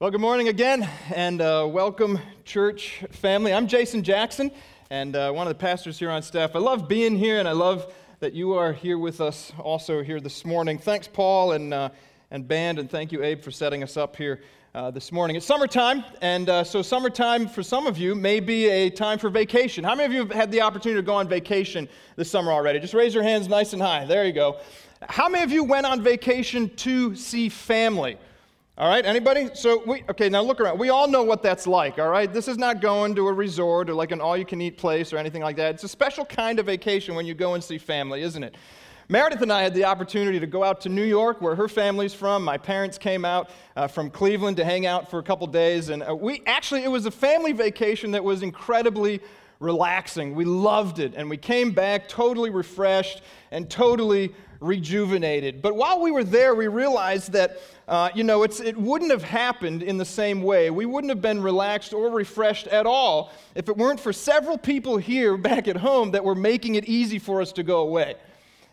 Well, good morning again, and uh, welcome, church family. I'm Jason Jackson, and uh, one of the pastors here on staff. I love being here, and I love that you are here with us also here this morning. Thanks, Paul and, uh, and band, and thank you, Abe, for setting us up here uh, this morning. It's summertime, and uh, so summertime for some of you may be a time for vacation. How many of you have had the opportunity to go on vacation this summer already? Just raise your hands nice and high. There you go. How many of you went on vacation to see family? All right, anybody? So we okay, now look around. We all know what that's like, all right? This is not going to a resort or like an all-you-can-eat place or anything like that. It's a special kind of vacation when you go and see family, isn't it? Meredith and I had the opportunity to go out to New York, where her family's from. My parents came out uh, from Cleveland to hang out for a couple days, and uh, we actually it was a family vacation that was incredibly relaxing. We loved it, and we came back totally refreshed and totally rejuvenated. But while we were there, we realized that, uh, you know, it wouldn't have happened in the same way. We wouldn't have been relaxed or refreshed at all if it weren't for several people here back at home that were making it easy for us to go away.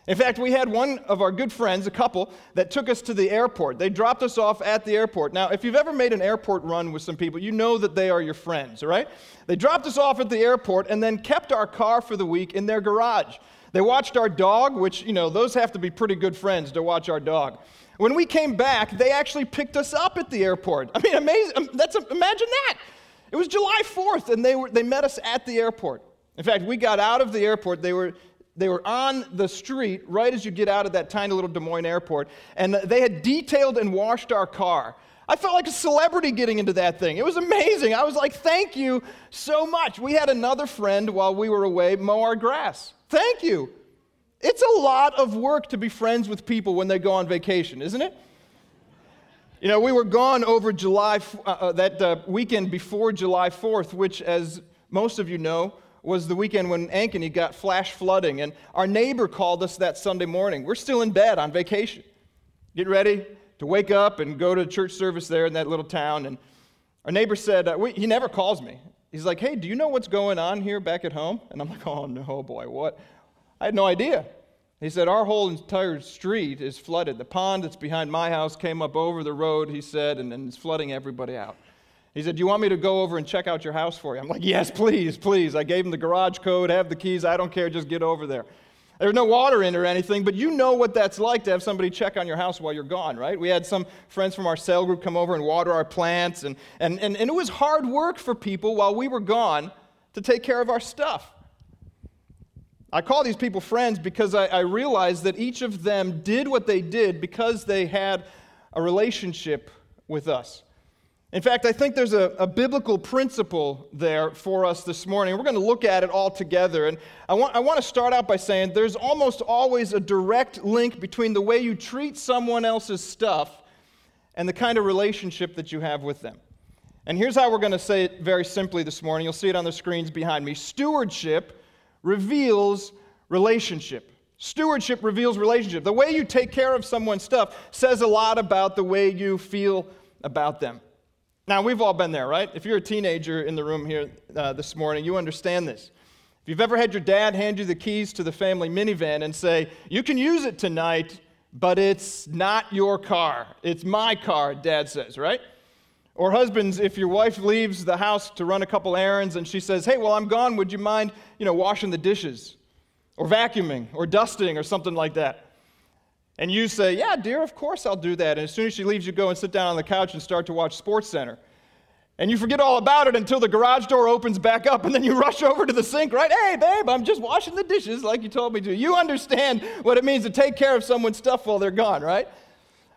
In fact, we had one of our good friends, a couple, that took us to the airport. They dropped us off at the airport. Now, if you've ever made an airport run with some people, you know that they are your friends, right? They dropped us off at the airport and then kept our car for the week in their garage. They watched our dog, which, you know, those have to be pretty good friends to watch our dog. When we came back, they actually picked us up at the airport. I mean, amazing. Um, that's, imagine that. It was July 4th, and they, were, they met us at the airport. In fact, we got out of the airport. They were, they were on the street right as you get out of that tiny little Des Moines airport, and they had detailed and washed our car. I felt like a celebrity getting into that thing. It was amazing. I was like, thank you so much. We had another friend while we were away mow our grass. Thank you. It's a lot of work to be friends with people when they go on vacation, isn't it? You know, we were gone over July, uh, uh, that uh, weekend before July 4th, which, as most of you know, was the weekend when Ankeny got flash flooding. And our neighbor called us that Sunday morning. We're still in bed on vacation. Get ready to wake up and go to church service there in that little town. And our neighbor said, uh, we, he never calls me. He's like, hey, do you know what's going on here back at home? And I'm like, oh no, boy, what? I had no idea. He said, Our whole entire street is flooded. The pond that's behind my house came up over the road, he said, and, and it's flooding everybody out. He said, Do you want me to go over and check out your house for you? I'm like, Yes, please, please. I gave him the garage code, have the keys. I don't care, just get over there. There's no water in or anything, but you know what that's like to have somebody check on your house while you're gone, right? We had some friends from our cell group come over and water our plants, and, and, and, and it was hard work for people while we were gone to take care of our stuff. I call these people friends because I, I realized that each of them did what they did because they had a relationship with us. In fact, I think there's a, a, biblical principle there for us this morning. We're going to look at it all together. And I want, I want to start out by saying there's almost always a direct link between the way you treat someone else's stuff and the kind of relationship that you have with them. And here's how we're going to say it very simply this morning. You'll see it on the screens behind me. Stewardship reveals relationship. Stewardship reveals relationship. The way you take care of someone's stuff says a lot about the way you feel about them. Now, we've all been there, right? If you're a teenager in the room here uh, this morning, you understand this. If you've ever had your dad hand you the keys to the family minivan and say, You can use it tonight, but it's not your car. It's my car, dad says, right? Or husbands, if your wife leaves the house to run a couple errands and she says, Hey, well, I'm gone, would you mind, you know, washing the dishes? Or vacuuming or dusting or something like that? And you say, Yeah, dear, of course I'll do that. And as soon as she leaves, you go and sit down on the couch and start to watch Sports Center. And you forget all about it until the garage door opens back up, and then you rush over to the sink, right? Hey, babe, I'm just washing the dishes like you told me to. You understand what it means to take care of someone's stuff while they're gone, right?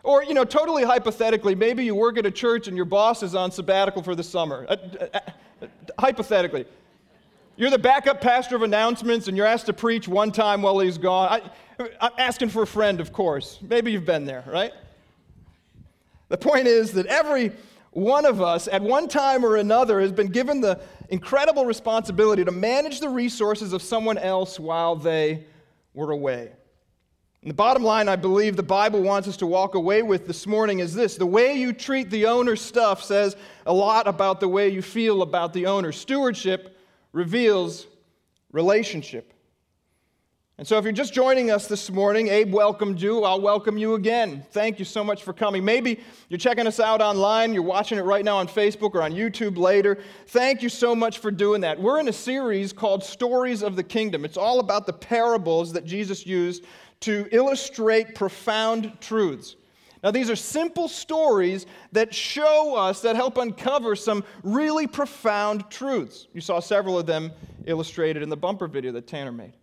Or, you know, totally hypothetically, maybe you work at a church and your boss is on sabbatical for the summer. Uh, uh, uh, hypothetically. You're the backup pastor of announcements and you're asked to preach one time while he's gone. I, I'm asking for a friend, of course. Maybe you've been there, right? The point is that every one of us, at one time or another, has been given the incredible responsibility to manage the resources of someone else while they were away. And the bottom line, I believe the Bible wants us to walk away with this morning is this the way you treat the owner's stuff says a lot about the way you feel about the owner. Stewardship reveals relationship. And so, if you're just joining us this morning, Abe welcomed you. I'll welcome you again. Thank you so much for coming. Maybe you're checking us out online, you're watching it right now on Facebook or on YouTube later. Thank you so much for doing that. We're in a series called Stories of the Kingdom. It's all about the parables that Jesus used to illustrate profound truths. Now, these are simple stories that show us, that help uncover some really profound truths. You saw several of them illustrated in the bumper video that Tanner made.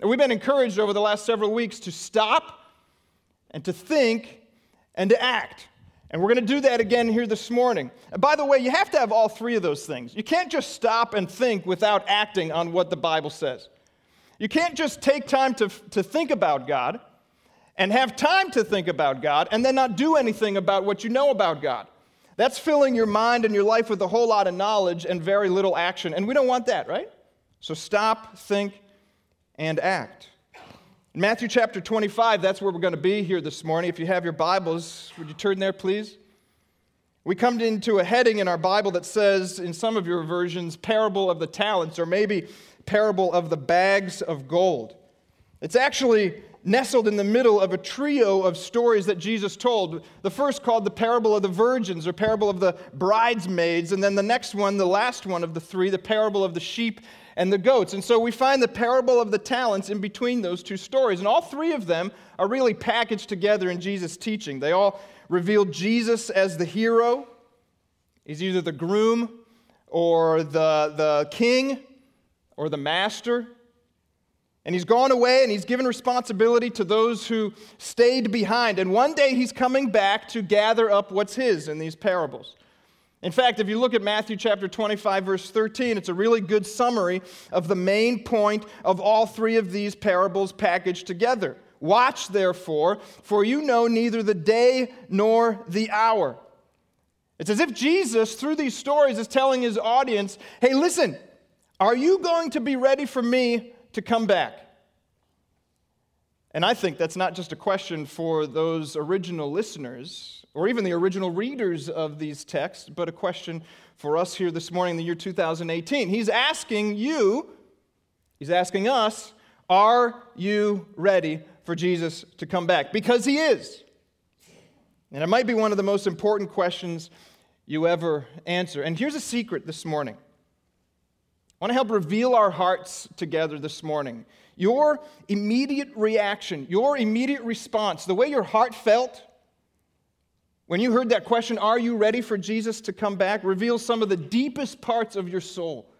And we've been encouraged over the last several weeks to stop and to think and to act. And we're going to do that again here this morning. And by the way, you have to have all three of those things. You can't just stop and think without acting on what the Bible says. You can't just take time to, to think about God and have time to think about God and then not do anything about what you know about God. That's filling your mind and your life with a whole lot of knowledge and very little action. And we don't want that, right? So stop, think, and act. In Matthew chapter 25, that's where we're going to be here this morning. If you have your Bibles, would you turn there, please? We come into a heading in our Bible that says, in some of your versions, parable of the talents, or maybe parable of the bags of gold. It's actually nestled in the middle of a trio of stories that Jesus told. The first called the parable of the virgins or parable of the bridesmaids, and then the next one, the last one of the three, the parable of the sheep and the goats. And so we find the parable of the talents in between those two stories. And all three of them are really packaged together in Jesus' teaching. They all reveal Jesus as the hero. He's either the groom or the, the king or the master. And he's gone away and he's given responsibility to those who stayed behind. And one day he's coming back to gather up what's his in these parables. In fact, if you look at Matthew chapter 25, verse 13, it's a really good summary of the main point of all three of these parables packaged together. Watch, therefore, for you know neither the day nor the hour. It's as if Jesus, through these stories, is telling his audience hey, listen, are you going to be ready for me to come back? And I think that's not just a question for those original listeners or even the original readers of these texts, but a question for us here this morning in the year 2018. He's asking you, he's asking us, are you ready for Jesus to come back? Because he is. And it might be one of the most important questions you ever answer. And here's a secret this morning. I want to help reveal our hearts together this morning. Your immediate reaction, your immediate response, the way your heart felt when you heard that question, Are you ready for Jesus to come back? reveals some of the deepest parts of your soul.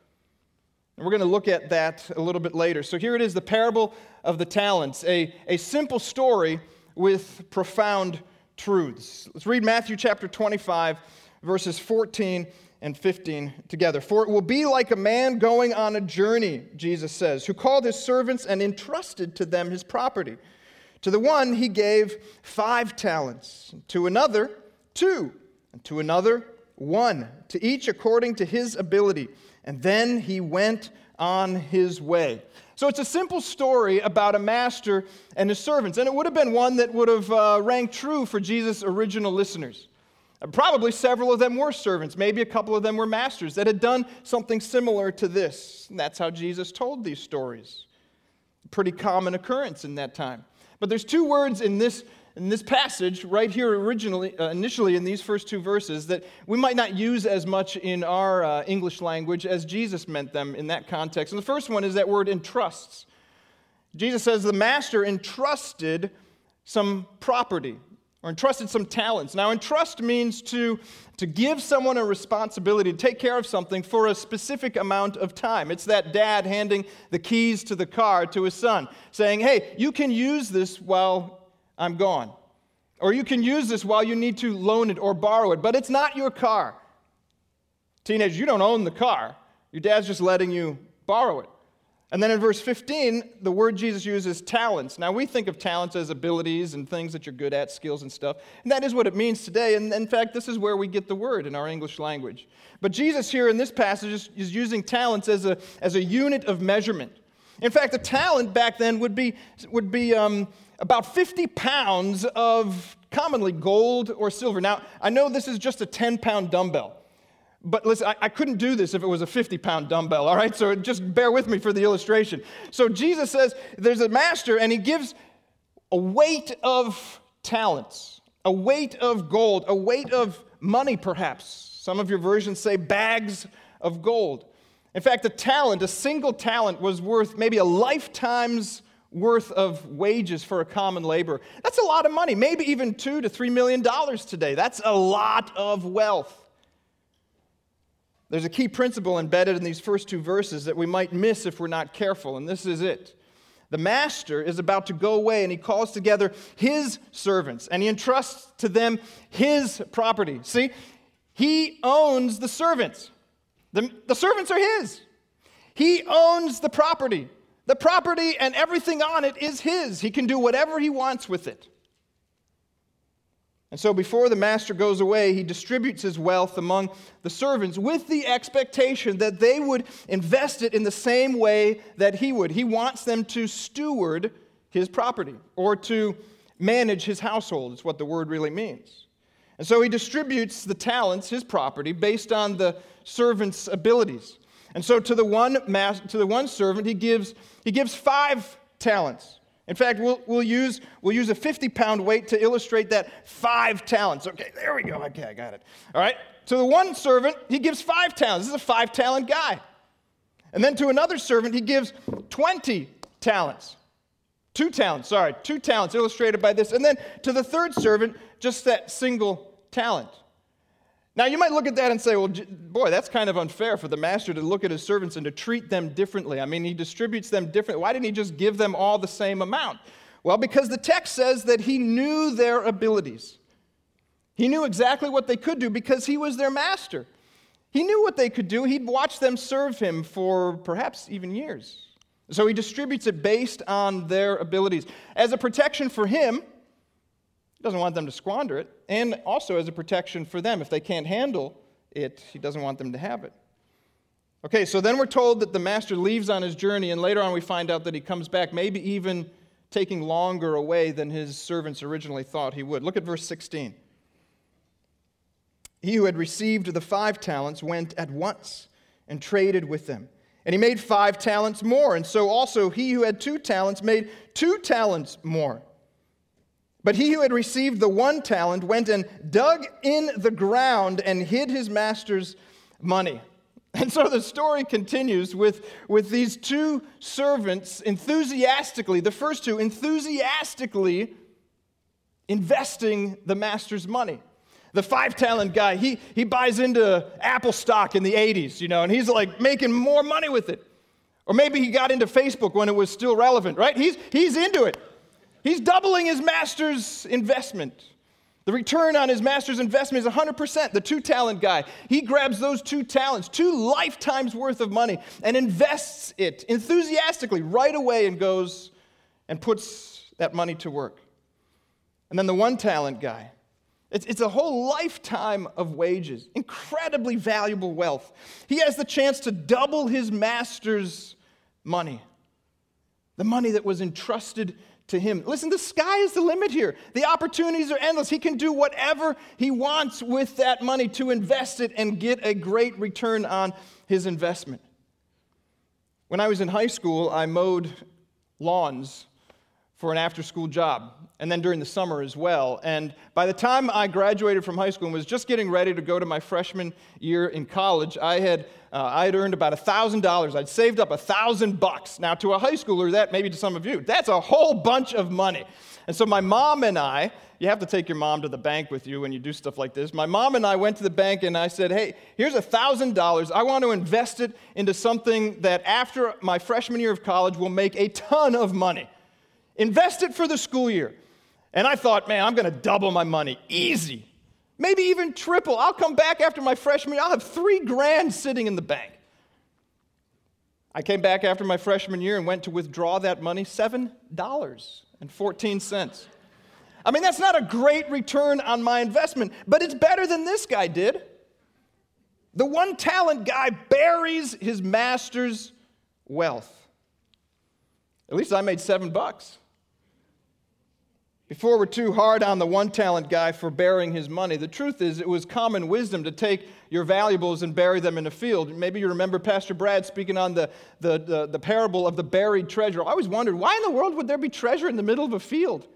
And we're going to look at that a little bit later. So here it is the parable of the talents, a, a simple story with profound truths. Let's read Matthew chapter 25, verses 14 and 15 together. For it will be like a man going on a journey, Jesus says, who called his servants and entrusted to them his property. To the one he gave five talents, to another, two, and to another, one, to each according to his ability. And then he went on his way. So it's a simple story about a master and his servants. And it would have been one that would have uh, rang true for Jesus' original listeners. Probably several of them were servants. Maybe a couple of them were masters that had done something similar to this. And that's how Jesus told these stories. Pretty common occurrence in that time. But there's two words in this, in this passage, right here originally, uh, initially in these first two verses, that we might not use as much in our uh, English language as Jesus meant them in that context. And the first one is that word entrusts. Jesus says the master entrusted some property or entrusted some talents. Now, entrust means to, to give someone a responsibility to take care of something for a specific amount of time. It's that dad handing the keys to the car to his son, saying, Hey, you can use this while I'm gone. Or you can use this while you need to loan it or borrow it, but it's not your car. Teenagers, you don't own the car. Your dad's just letting you borrow it. And then in verse 15, the word Jesus uses talents. Now, we think of talents as abilities and things that you're good at, skills and stuff. And that is what it means today. And in fact, this is where we get the word in our English language. But Jesus here in this passage is, is using talents as a, as a unit of measurement. In fact, a talent back then would be, would be um, about 50 pounds of commonly gold or silver. Now, I know this is just a 10 pound dumbbell. But listen, I, I, couldn't do this if it was a 50 pound dumbbell, all right? So just bear with me for the illustration. So Jesus says there's a master, and he gives a weight of talents, a weight of gold, a weight of money, perhaps. Some of your versions say bags of gold. In fact, a talent, a single talent, was worth maybe a lifetime's worth of wages for a common laborer. That's a lot of money, maybe even two to three million dollars today. That's a lot of wealth. There's a key principle embedded in these first two verses that we might miss if we're not careful, and this is it. The master is about to go away and he calls together his servants and he entrusts to them his property. See, he owns the servants. The, the servants are his. He owns the property. The property and everything on it is his. He can do whatever he wants with it. And so, before the master goes away, he distributes his wealth among the servants with the expectation that they would invest it in the same way that he would. He wants them to steward his property or to manage his household, is what the word really means. And so, he distributes the talents, his property, based on the servant's abilities. And so, to the one, to the one servant, he gives, he gives five talents. In fact, we'll, we'll, use, we'll use a 50 pound weight to illustrate that five talents. Okay, there we go. Okay, I got it. All right. To the one servant, he gives five talents. This is a five talent guy. And then to another servant, he gives 20 talents. Two talents, sorry, two talents illustrated by this. And then to the third servant, just that single talent. Now, you might look at that and say, well, boy, that's kind of unfair for the master to look at his servants and to treat them differently. I mean, he distributes them differently. Why didn't he just give them all the same amount? Well, because the text says that he knew their abilities. He knew exactly what they could do because he was their master. He knew what they could do. He'd watched them serve him for perhaps even years. So he distributes it based on their abilities. As a protection for him, he doesn't want them to squander it, and also as a protection for them. If they can't handle it, he doesn't want them to have it. Okay, so then we're told that the master leaves on his journey, and later on we find out that he comes back, maybe even taking longer away than his servants originally thought he would. Look at verse 16. He who had received the five talents went at once and traded with them. And he made five talents more. And so also he who had two talents made two talents more. But he who had received the one talent went and dug in the ground and hid his master's money. And so the story continues with, with these two servants enthusiastically, the first two enthusiastically investing the master's money. The five talent guy, he, he buys into Apple stock in the 80s, you know, and he's like making more money with it. Or maybe he got into Facebook when it was still relevant, right? He's, he's into it. He's doubling his master's investment. The return on his master's investment is 100%. The two talent guy, he grabs those two talents, two lifetimes worth of money, and invests it enthusiastically right away and goes and puts that money to work. And then the one talent guy, it's, it's a whole lifetime of wages, incredibly valuable wealth. He has the chance to double his master's money, the money that was entrusted to him. Listen, the sky is the limit here. The opportunities are endless. He can do whatever he wants with that money to invest it and get a great return on his investment. When I was in high school, I mowed lawns for an after school job, and then during the summer as well. And by the time I graduated from high school and was just getting ready to go to my freshman year in college, I had, uh, I had earned about $1,000. I'd saved up 1000 bucks. Now, to a high schooler, that maybe to some of you, that's a whole bunch of money. And so my mom and I, you have to take your mom to the bank with you when you do stuff like this. My mom and I went to the bank and I said, hey, here's $1,000. I want to invest it into something that after my freshman year of college will make a ton of money. Invest it for the school year. And I thought, man, I'm going to double my money. Easy. Maybe even triple. I'll come back after my freshman year. I'll have three grand sitting in the bank. I came back after my freshman year and went to withdraw that money $7.14. I mean, that's not a great return on my investment, but it's better than this guy did. The one talent guy buries his master's wealth. At least I made seven bucks. Before we're too hard on the one talent guy for burying his money, the truth is it was common wisdom to take your valuables and bury them in a field. Maybe you remember Pastor Brad speaking on the, the, the, the parable of the buried treasure. I always wondered why in the world would there be treasure in the middle of a field?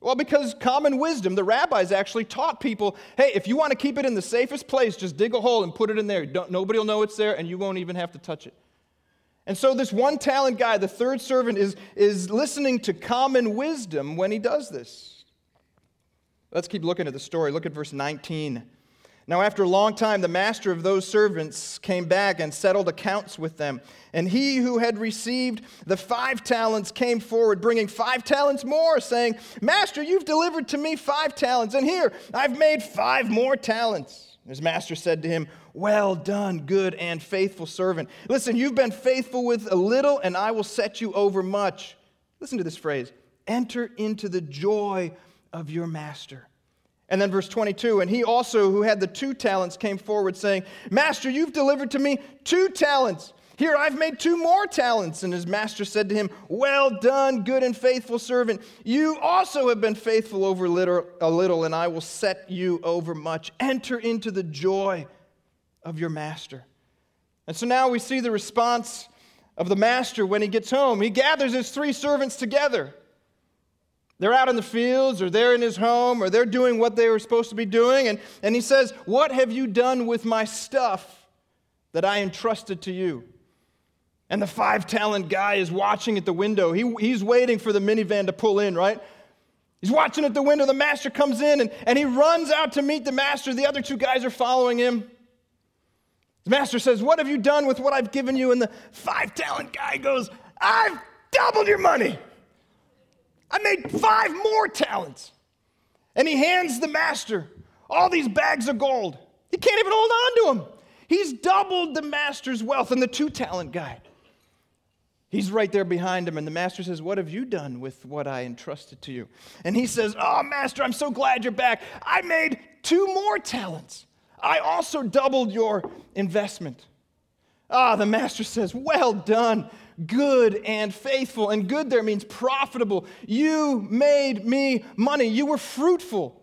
Well, because common wisdom, the rabbis actually taught people hey, if you want to keep it in the safest place, just dig a hole and put it in there. Don't, nobody will know it's there, and you won't even have to touch it. And so, this one talent guy, the third servant, is, is listening to common wisdom when he does this. Let's keep looking at the story. Look at verse 19. Now, after a long time, the master of those servants came back and settled accounts with them. And he who had received the five talents came forward, bringing five talents more, saying, Master, you've delivered to me five talents, and here I've made five more talents. His master said to him, Well done, good and faithful servant. Listen, you've been faithful with a little, and I will set you over much. Listen to this phrase enter into the joy of your master. And then verse 22 And he also, who had the two talents, came forward, saying, Master, you've delivered to me two talents. Here, I've made two more talents. And his master said to him, Well done, good and faithful servant. You also have been faithful over a little, and I will set you over much. Enter into the joy of your master. And so now we see the response of the master when he gets home. He gathers his three servants together. They're out in the fields, or they're in his home, or they're doing what they were supposed to be doing. And, and he says, What have you done with my stuff that I entrusted to you? And the five talent guy is watching at the window. He, he's waiting for the minivan to pull in, right? He's watching at the window. The master comes in and, and he runs out to meet the master. The other two guys are following him. The master says, What have you done with what I've given you? And the five talent guy goes, I've doubled your money. I made five more talents. And he hands the master all these bags of gold. He can't even hold on to them. He's doubled the master's wealth and the two talent guy. He's right there behind him, and the master says, What have you done with what I entrusted to you? And he says, Oh, master, I'm so glad you're back. I made two more talents. I also doubled your investment. Ah, the master says, Well done, good and faithful. And good there means profitable. You made me money. You were fruitful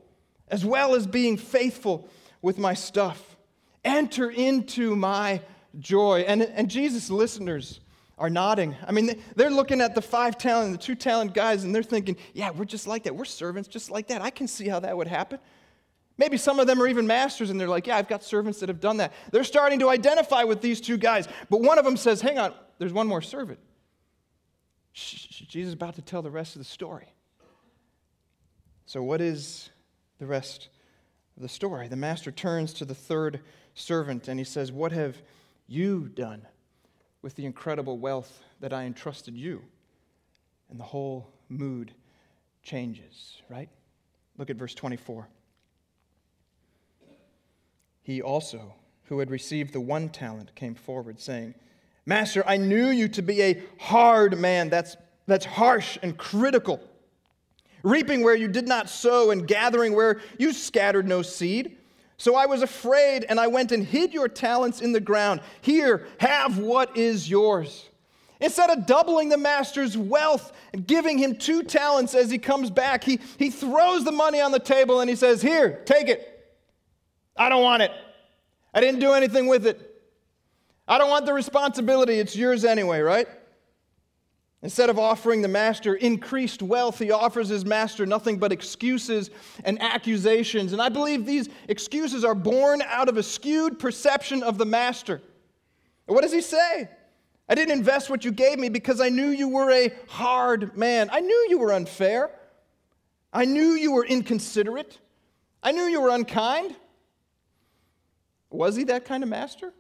as well as being faithful with my stuff. Enter into my joy. And, and Jesus' listeners are nodding. I mean, they're looking at the five talent, the two talent guys, and they're thinking, yeah, we're just like that. We're servants just like that. I can see how that would happen. Maybe some of them are even masters, and they're like, yeah, I've got servants that have done that. They're starting to identify with these two guys. But one of them says, hang on, there's one more servant. Jesus is about to tell the rest of the story. So, what is the rest of the story? The master turns to the third servant and he says, What have you done with the incredible wealth that I entrusted you? And the whole mood changes, right? Look at verse 24. He also, who had received the one talent, came forward, saying, Master, I knew you to be a hard man. That's, that's harsh and critical. Reaping where you did not sow, and gathering where you scattered no seed. So I was afraid, and I went and hid your talents in the ground. Here, have what is yours. Instead of doubling the master's wealth and giving him two talents as he comes back, he, he throws the money on the table and he says, Here, take it. I don't want it. I didn't do anything with it. I don't want the responsibility. It's yours anyway, right? Instead of offering the master increased wealth, he offers his master nothing but excuses and accusations. And I believe these excuses are born out of a skewed perception of the master. what does he say? I didn't invest what you gave me because I knew you were a hard man. I knew you were unfair. I knew you were inconsiderate. I knew you were unkind. Was he that kind of master?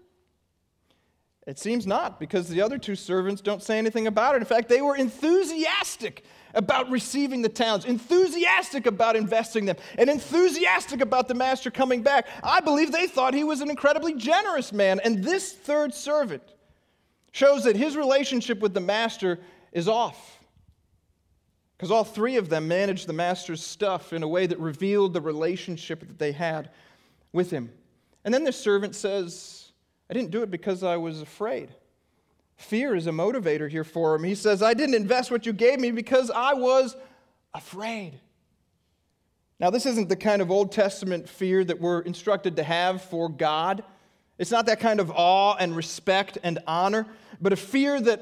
It seems not, because the other two servants don't say anything about it. In fact, they were enthusiastic about receiving the talents, enthusiastic about investing them, and enthusiastic about the master coming back. I believe they thought he was an incredibly generous man. And this third servant shows that his relationship with the master is off. Because all three of them managed the master's stuff in a way that revealed the relationship that they had with him. And then the servant says, I didn't do it because I was afraid. Fear is a motivator here for him. He says, I didn't invest what you gave me because I was afraid. Now, this isn't the kind of Old Testament fear that we're instructed to have for God. It's not that kind of awe and respect and honor, but a fear that,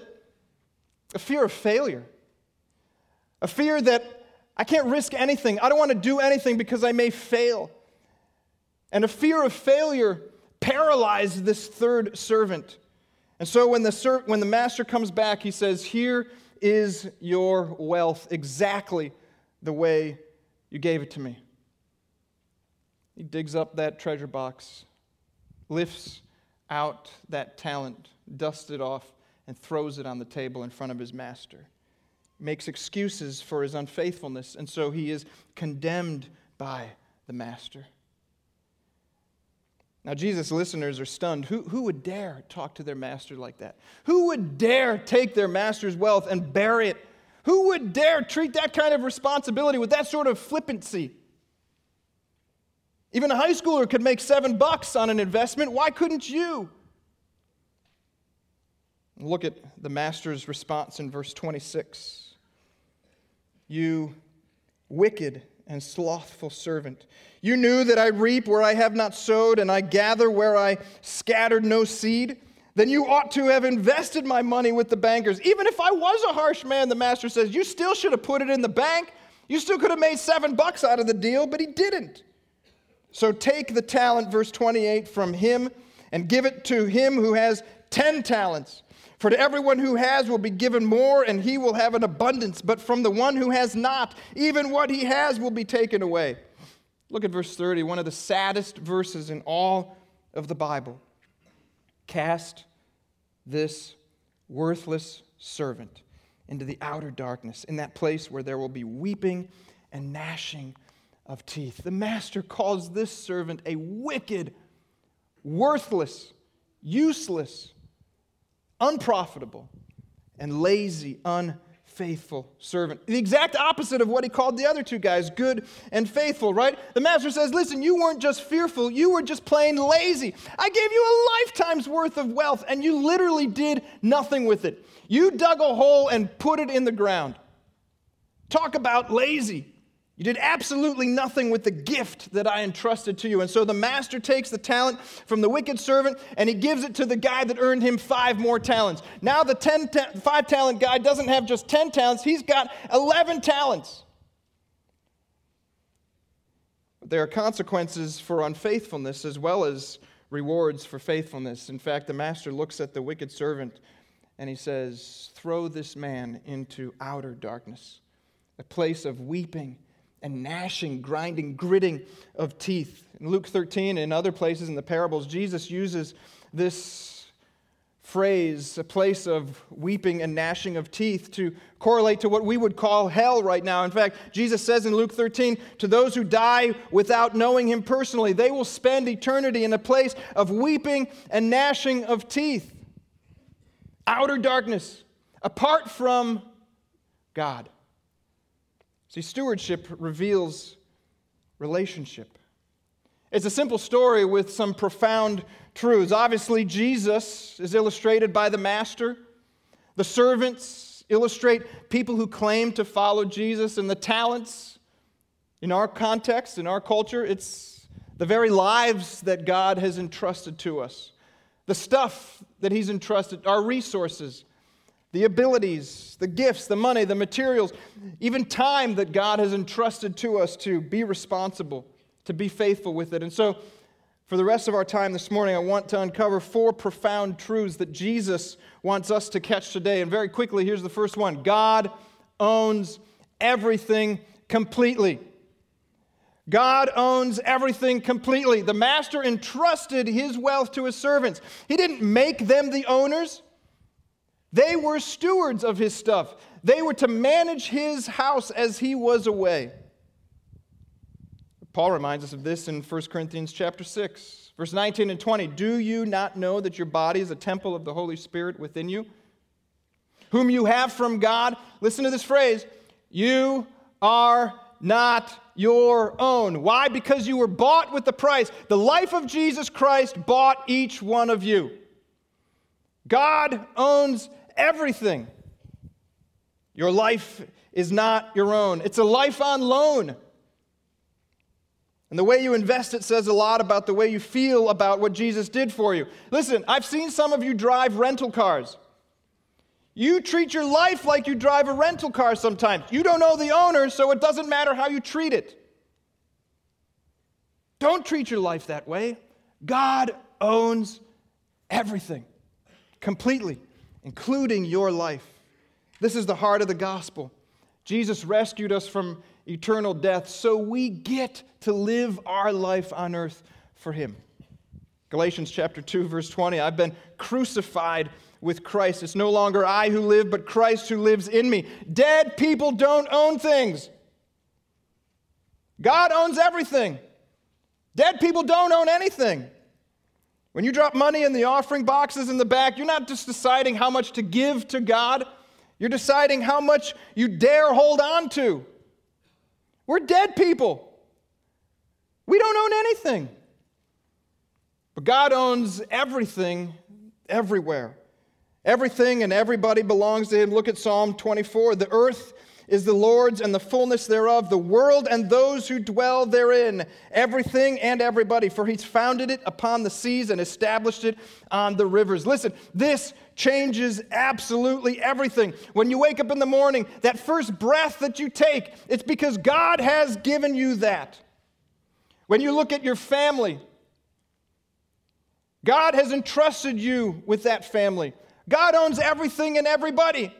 a fear of failure. A fear that I can't risk anything. I don't want to do anything because I may fail. And a fear of failure paralyzed this third servant. And so when the, ser- when the master comes back, he says, Here is your wealth, exactly the way you gave it to me. He digs up that treasure box, lifts out that talent, dusts it off, and throws it on the table in front of his master. Makes excuses for his unfaithfulness, and so he is condemned by the master. Now, Jesus' listeners are stunned. Who, who would dare talk to their master like that? Who would dare take their master's wealth and bury it who would dare treat that kind of responsibility with that sort of flippancy? Even a high schooler could make seven bucks on an investment. Why couldn't you? Look at the master's response in verse 26. You wicked and slothful servant. You knew that I reap where I have not sowed, and I gather where I scattered no seed then you ought to have invested my money with the bankers. Even if I was a harsh man, the master says, you still should have put it in the bank. You still could have made seven bucks out of the deal, but he didn't. So take the talent, verse 28, from him and give it to him who has 10 talents. For to everyone who has will be given more, and he will have an abundance. But from the one who has not, even what he has will be taken away. Look at verse 30, one of the saddest verses in all of the Bible. Cast this worthless servant into the outer darkness, in that place where there will be weeping and gnashing of teeth. The master calls this servant a wicked, worthless, useless, unprofitable, and lazy, unfaithful servant. The exact opposite of what he called the other two guys, good and faithful, right? The master says, Listen, you weren't just fearful, you were just plain lazy. I gave you a lifetime's worth of wealth, and you literally did nothing with it. You dug a hole and put it in the ground. Talk about lazy. You did absolutely nothing with the gift that I entrusted to you. And so the master takes the talent from the wicked servant and he gives it to the guy that earned him five more talents. Now the ten ta- five talent guy doesn't have just 10 talents, he's got 11 talents. But there are consequences for unfaithfulness as well as rewards for faithfulness. In fact, the master looks at the wicked servant and he says, Throw this man into outer darkness, a place of weeping and gnashing, grinding, gritting of teeth. In Luke 13 and other places in the parables, Jesus uses this phrase, a place of weeping and gnashing of teeth, to correlate to what we would call hell right now. In fact, Jesus says in Luke 13, to those who die without knowing him personally, they will spend eternity in a place of weeping and gnashing of teeth. Outer darkness, apart from God. See, stewardship reveals relationship. It's a simple story with some profound truths. Obviously, Jesus is illustrated by the master. The servants illustrate people who claim to follow Jesus, and the talents, in our context, in our culture, it's the very lives that God has entrusted to us. The stuff that He's entrusted, our resources, the abilities, the gifts, the money, the materials, even time that God has entrusted to us to be responsible, to be faithful with it. And so, for the rest of our time this morning, I want to uncover four profound truths that Jesus wants us to catch today. And very quickly, here's the first one God owns everything completely. God owns everything completely. The master entrusted his wealth to his servants. He didn't make them the owners, they were stewards of his stuff. They were to manage his house as he was away. Paul reminds us of this in 1 Corinthians chapter 6, verse 19 and 20. Do you not know that your body is a temple of the Holy Spirit within you, whom you have from God? Listen to this phrase you are not your own. Why? Because you were bought with the price. The life of Jesus Christ bought each one of you. God owns everything. Your life is not your own, it's a life on loan. And the way you invest it says a lot about the way you feel about what Jesus did for you. Listen, I've seen some of you drive rental cars. You treat your life like you drive a rental car sometimes. You don't know the owner, so it doesn't matter how you treat it. Don't treat your life that way. God owns everything completely, including your life. This is the heart of the gospel. Jesus rescued us from eternal death so we get to live our life on earth for Him. Galatians chapter 2, verse 20 I've been crucified with Christ. It's no longer I who live, but Christ who lives in me. Dead people don't own things. God owns everything. Dead people don't own anything. When you drop money in the offering boxes in the back, you're not just deciding how much to give to God, you're deciding how much you dare hold on to. We're dead people. We don't own anything. But God owns everything everywhere. Everything and everybody belongs to Him. Look at Psalm 24. The earth is the Lord's and the fullness thereof, the world and those who dwell therein, everything and everybody, for he's founded it upon the seas and established it on the rivers. Listen, this changes absolutely everything. When you wake up in the morning, that first breath that you take, it's because God has given you that. When you look at your family, God has entrusted you with that family. God owns everything and everybody.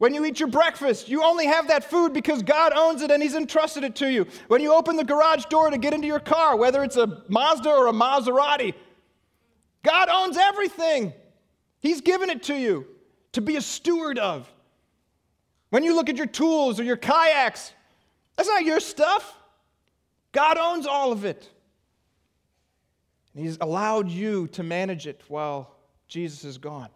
When you eat your breakfast, you only have that food because God owns it and He's entrusted it to you. When you open the garage door to get into your car, whether it's a Mazda or a Maserati, God owns everything. He's given it to you to be a steward of. When you look at your tools or your kayaks, that's not your stuff. God owns all of it. And He's allowed you to manage it while Jesus is gone.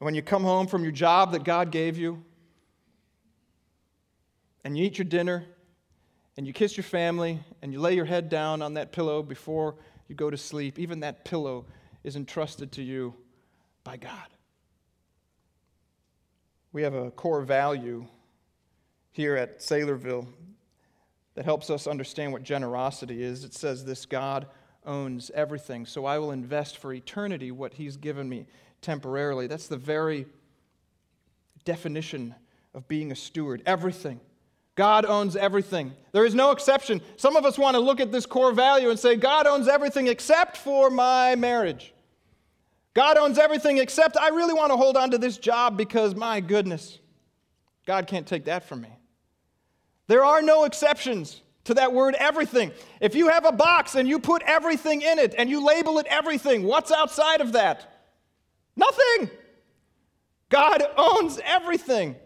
And when you come home from your job that God gave you, and you eat your dinner, and you kiss your family, and you lay your head down on that pillow before you go to sleep, even that pillow is entrusted to you by God. We have a core value here at Saylorville that helps us understand what generosity is. It says this God owns everything, so I will invest for eternity what He's given me temporarily. That's the very definition of being a steward. Everything. God owns everything. There is no exception. Some of us want to look at this core value and say, God owns everything except for my marriage. God owns everything except I really want to hold on to this job because, my goodness, God can't take that from me. There are no exceptions to that word everything. If you have a box and you put everything in it and you label it everything, what's outside of that? Nothing. God owns everything.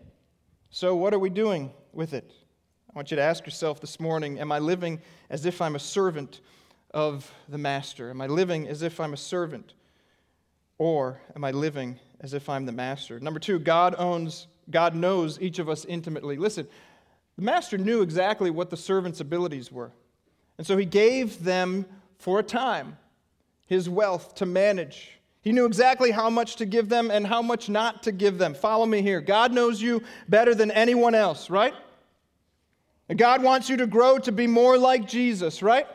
So, what are we doing with it? I want you to ask yourself this morning Am I living as if I'm a servant of the Master? Am I living as if I'm a servant? Or am I living as if I'm the Master? Number two, God owns, God knows each of us intimately. Listen, the Master knew exactly what the servant's abilities were. And so he gave them for a time his wealth to manage he knew exactly how much to give them and how much not to give them. Follow me here. God knows you better than anyone else, right? And God wants you to grow to be more like Jesus, right?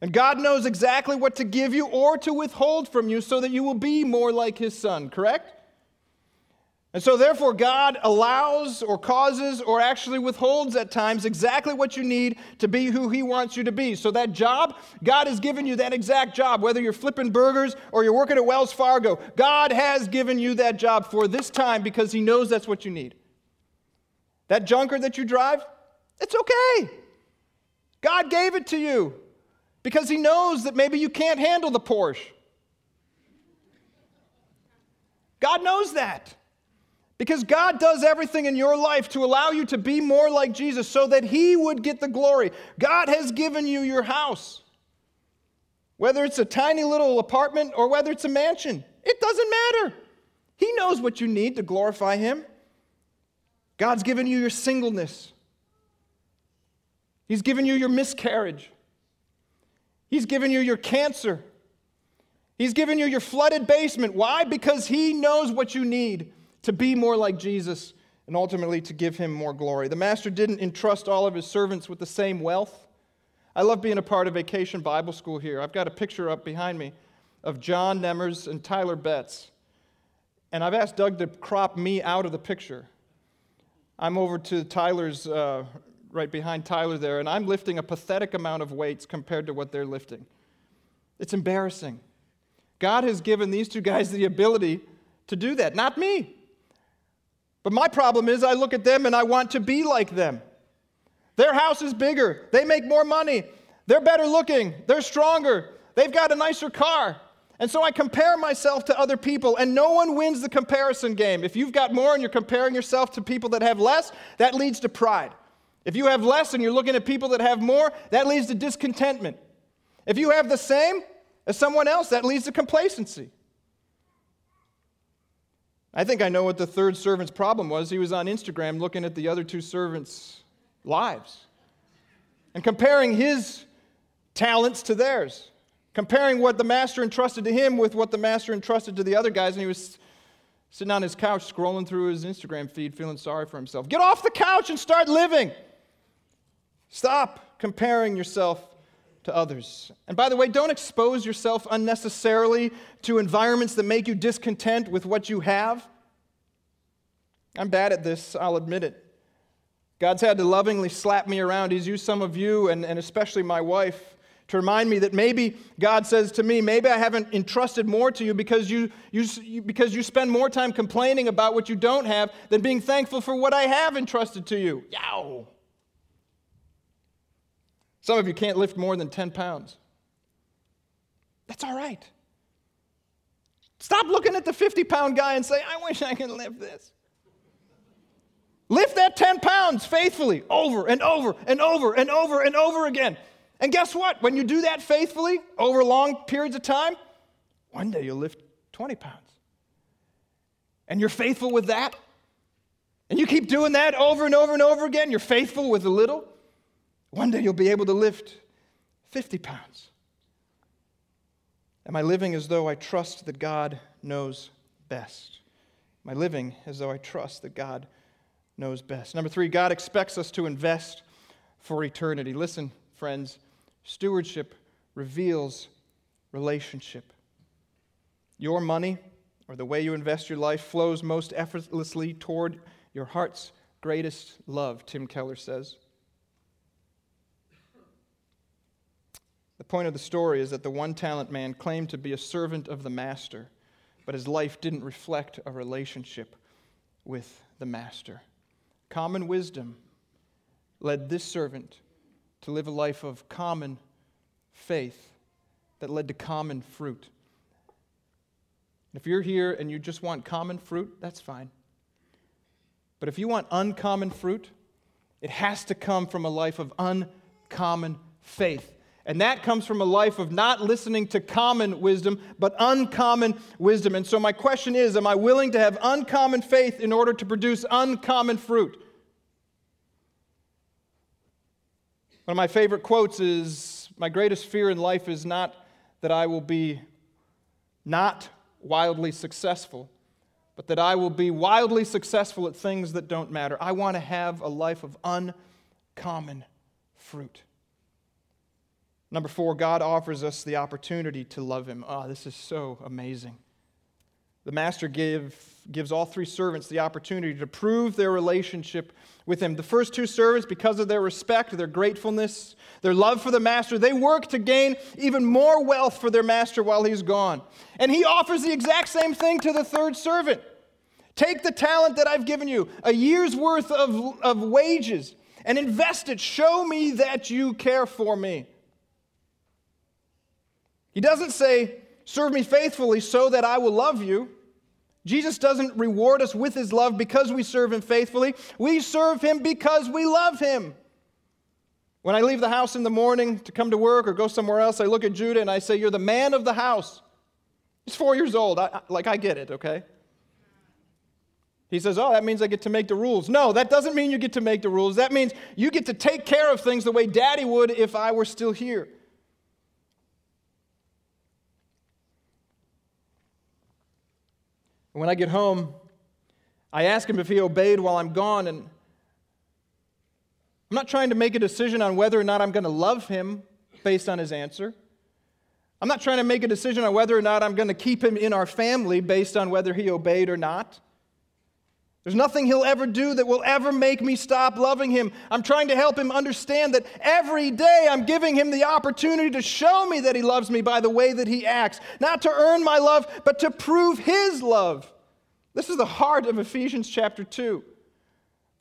And God knows exactly what to give you or to withhold from you so that you will be more like His Son, correct? And so, therefore, God allows or causes or actually withholds at times exactly what you need to be who He wants you to be. So, that job, God has given you that exact job, whether you're flipping burgers or you're working at Wells Fargo. God has given you that job for this time because He knows that's what you need. That junker that you drive, it's okay. God gave it to you because He knows that maybe you can't handle the Porsche. God knows that. Because God does everything in your life to allow you to be more like Jesus so that He would get the glory. God has given you your house. Whether it's a tiny little apartment or whether it's a mansion, it doesn't matter. He knows what you need to glorify Him. God's given you your singleness, He's given you your miscarriage, He's given you your cancer, He's given you your flooded basement. Why? Because He knows what you need to be more like Jesus and ultimately to give him more glory. The master didn't entrust all of his servants with the same wealth. I love being a part of Vacation Bible School here. I've got a picture up behind me of John Nemmers and Tyler Betts. And I've asked Doug to crop me out of the picture. I'm over to Tyler's, uh, right behind Tyler there, and I'm lifting a pathetic amount of weights compared to what they're lifting. It's embarrassing. God has given these two guys the ability to do that, not me. But my problem is, I look at them and I want to be like them. Their house is bigger, they make more money, they're better looking, they're stronger, they've got a nicer car. And so I compare myself to other people, and no one wins the comparison game. If you've got more and you're comparing yourself to people that have less, that leads to pride. If you have less and you're looking at people that have more, that leads to discontentment. If you have the same as someone else, that leads to complacency. I think I know what the third servant's problem was. He was on Instagram looking at the other two servants' lives and comparing his talents to theirs, comparing what the master entrusted to him with what the master entrusted to the other guys, and he was sitting on his couch scrolling through his Instagram feed, feeling sorry for himself. Get off the couch and start living. Stop comparing yourself to others. And by the way, don't expose yourself unnecessarily to environments that make you discontent with what you have. I'm bad at this, I'll admit it. God's had to lovingly slap me around. He's used some of you, and, and especially my wife, to remind me that maybe God says to me, maybe I haven't entrusted more to you because you, you, because you spend more time complaining about what you don't have than being thankful for what I have entrusted to you. Yow! Some of you can't lift more than 10 pounds. That's all right. Stop looking at the 50 pound guy and say, I wish I could lift this. Lift that 10 pounds faithfully over and over and over and over and over again. And guess what? When you do that faithfully over long periods of time, one day you'll lift 20 pounds. And you're faithful with that. And you keep doing that over and over and over again. You're faithful with a little. One day you'll be able to lift 50 pounds. Am I living as though I trust that God knows best? Am I living as though I trust that God knows best? Number three, God expects us to invest for eternity. Listen, friends, stewardship reveals relationship. Your money or the way you invest your life flows most effortlessly toward your heart's greatest love, Tim Keller says. The point of the story is that the one talent man claimed to be a servant of the master, but his life didn't reflect a relationship with the master. Common wisdom led this servant to live a life of common faith that led to common fruit. If you're here and you just want common fruit, that's fine. But if you want uncommon fruit, it has to come from a life of uncommon faith. And that comes from a life of not listening to common wisdom, but uncommon wisdom. And so, my question is Am I willing to have uncommon faith in order to produce uncommon fruit? One of my favorite quotes is My greatest fear in life is not that I will be not wildly successful, but that I will be wildly successful at things that don't matter. I want to have a life of uncommon fruit. Number four, God offers us the opportunity to love Him. Oh, this is so amazing. The master give, gives all three servants the opportunity to prove their relationship with him. The first two servants, because of their respect, their gratefulness, their love for the master, they work to gain even more wealth for their master while he's gone. And he offers the exact same thing to the third servant. Take the talent that I've given you, a year's worth of, of wages, and invest it. Show me that you care for me. He doesn't say, Serve me faithfully so that I will love you. Jesus doesn't reward us with his love because we serve him faithfully. We serve him because we love him. When I leave the house in the morning to come to work or go somewhere else, I look at Judah and I say, You're the man of the house. He's four years old. I, I, like, I get it, okay? He says, Oh, that means I get to make the rules. No, that doesn't mean you get to make the rules. That means you get to take care of things the way daddy would if I were still here. And when I get home, I ask him if he obeyed while I'm gone, and I'm not trying to make a decision on whether or not I'm going to love him based on his answer. I'm not trying to make a decision on whether or not I'm going to keep him in our family based on whether he obeyed or not. There's nothing he'll ever do that will ever make me stop loving him. I'm trying to help him understand that every day I'm giving him the opportunity to show me that he loves me by the way that he acts, not to earn my love, but to prove his love. This is the heart of Ephesians chapter 2,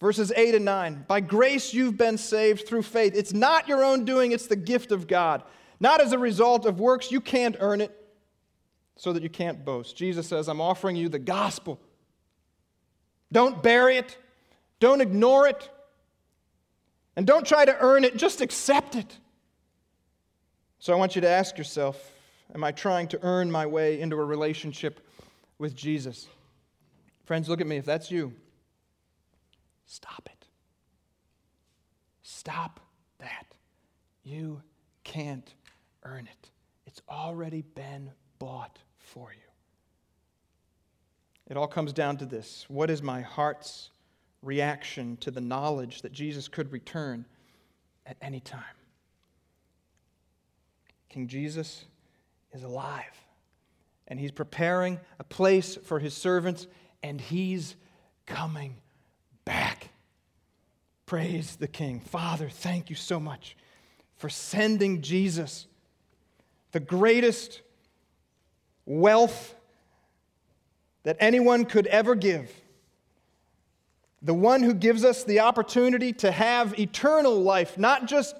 verses 8 and 9. By grace you've been saved through faith. It's not your own doing, it's the gift of God not as a result of works. You can't earn it, so that you can't boast. Jesus says, I'm offering you the gospel. Don't bury it, don't ignore it, and don't try to earn it, just accept it. So I want you to ask yourself Am I trying to earn my way into a relationship with Jesus? Friends, look at me. If that's you, stop it. Stop that. You can't earn it, it's already been bought for you. It all comes down to this What is my heart's reaction to the knowledge that Jesus could return at any time? King Jesus is alive, and he's preparing a place for his servants, and he's coming back. Praise the King. Father, thank you so much for sending Jesus the greatest wealth that anyone could ever give. The one who gives us the opportunity to have eternal life, not just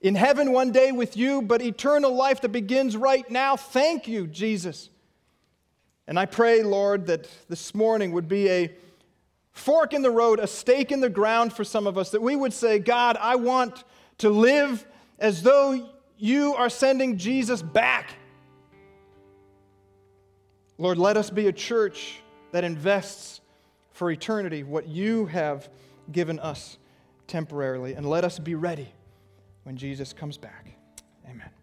in heaven one day with you, but eternal life that begins right now. Thank you, Jesus. And I pray, Lord, that this morning would be a fork in the road, a stake in the ground for some of us, that we would say, God, I want to live as though you are sending Jesus back. Lord, let us be a church that invests for eternity what you have given us temporarily, and let us be ready when Jesus comes back. Amen.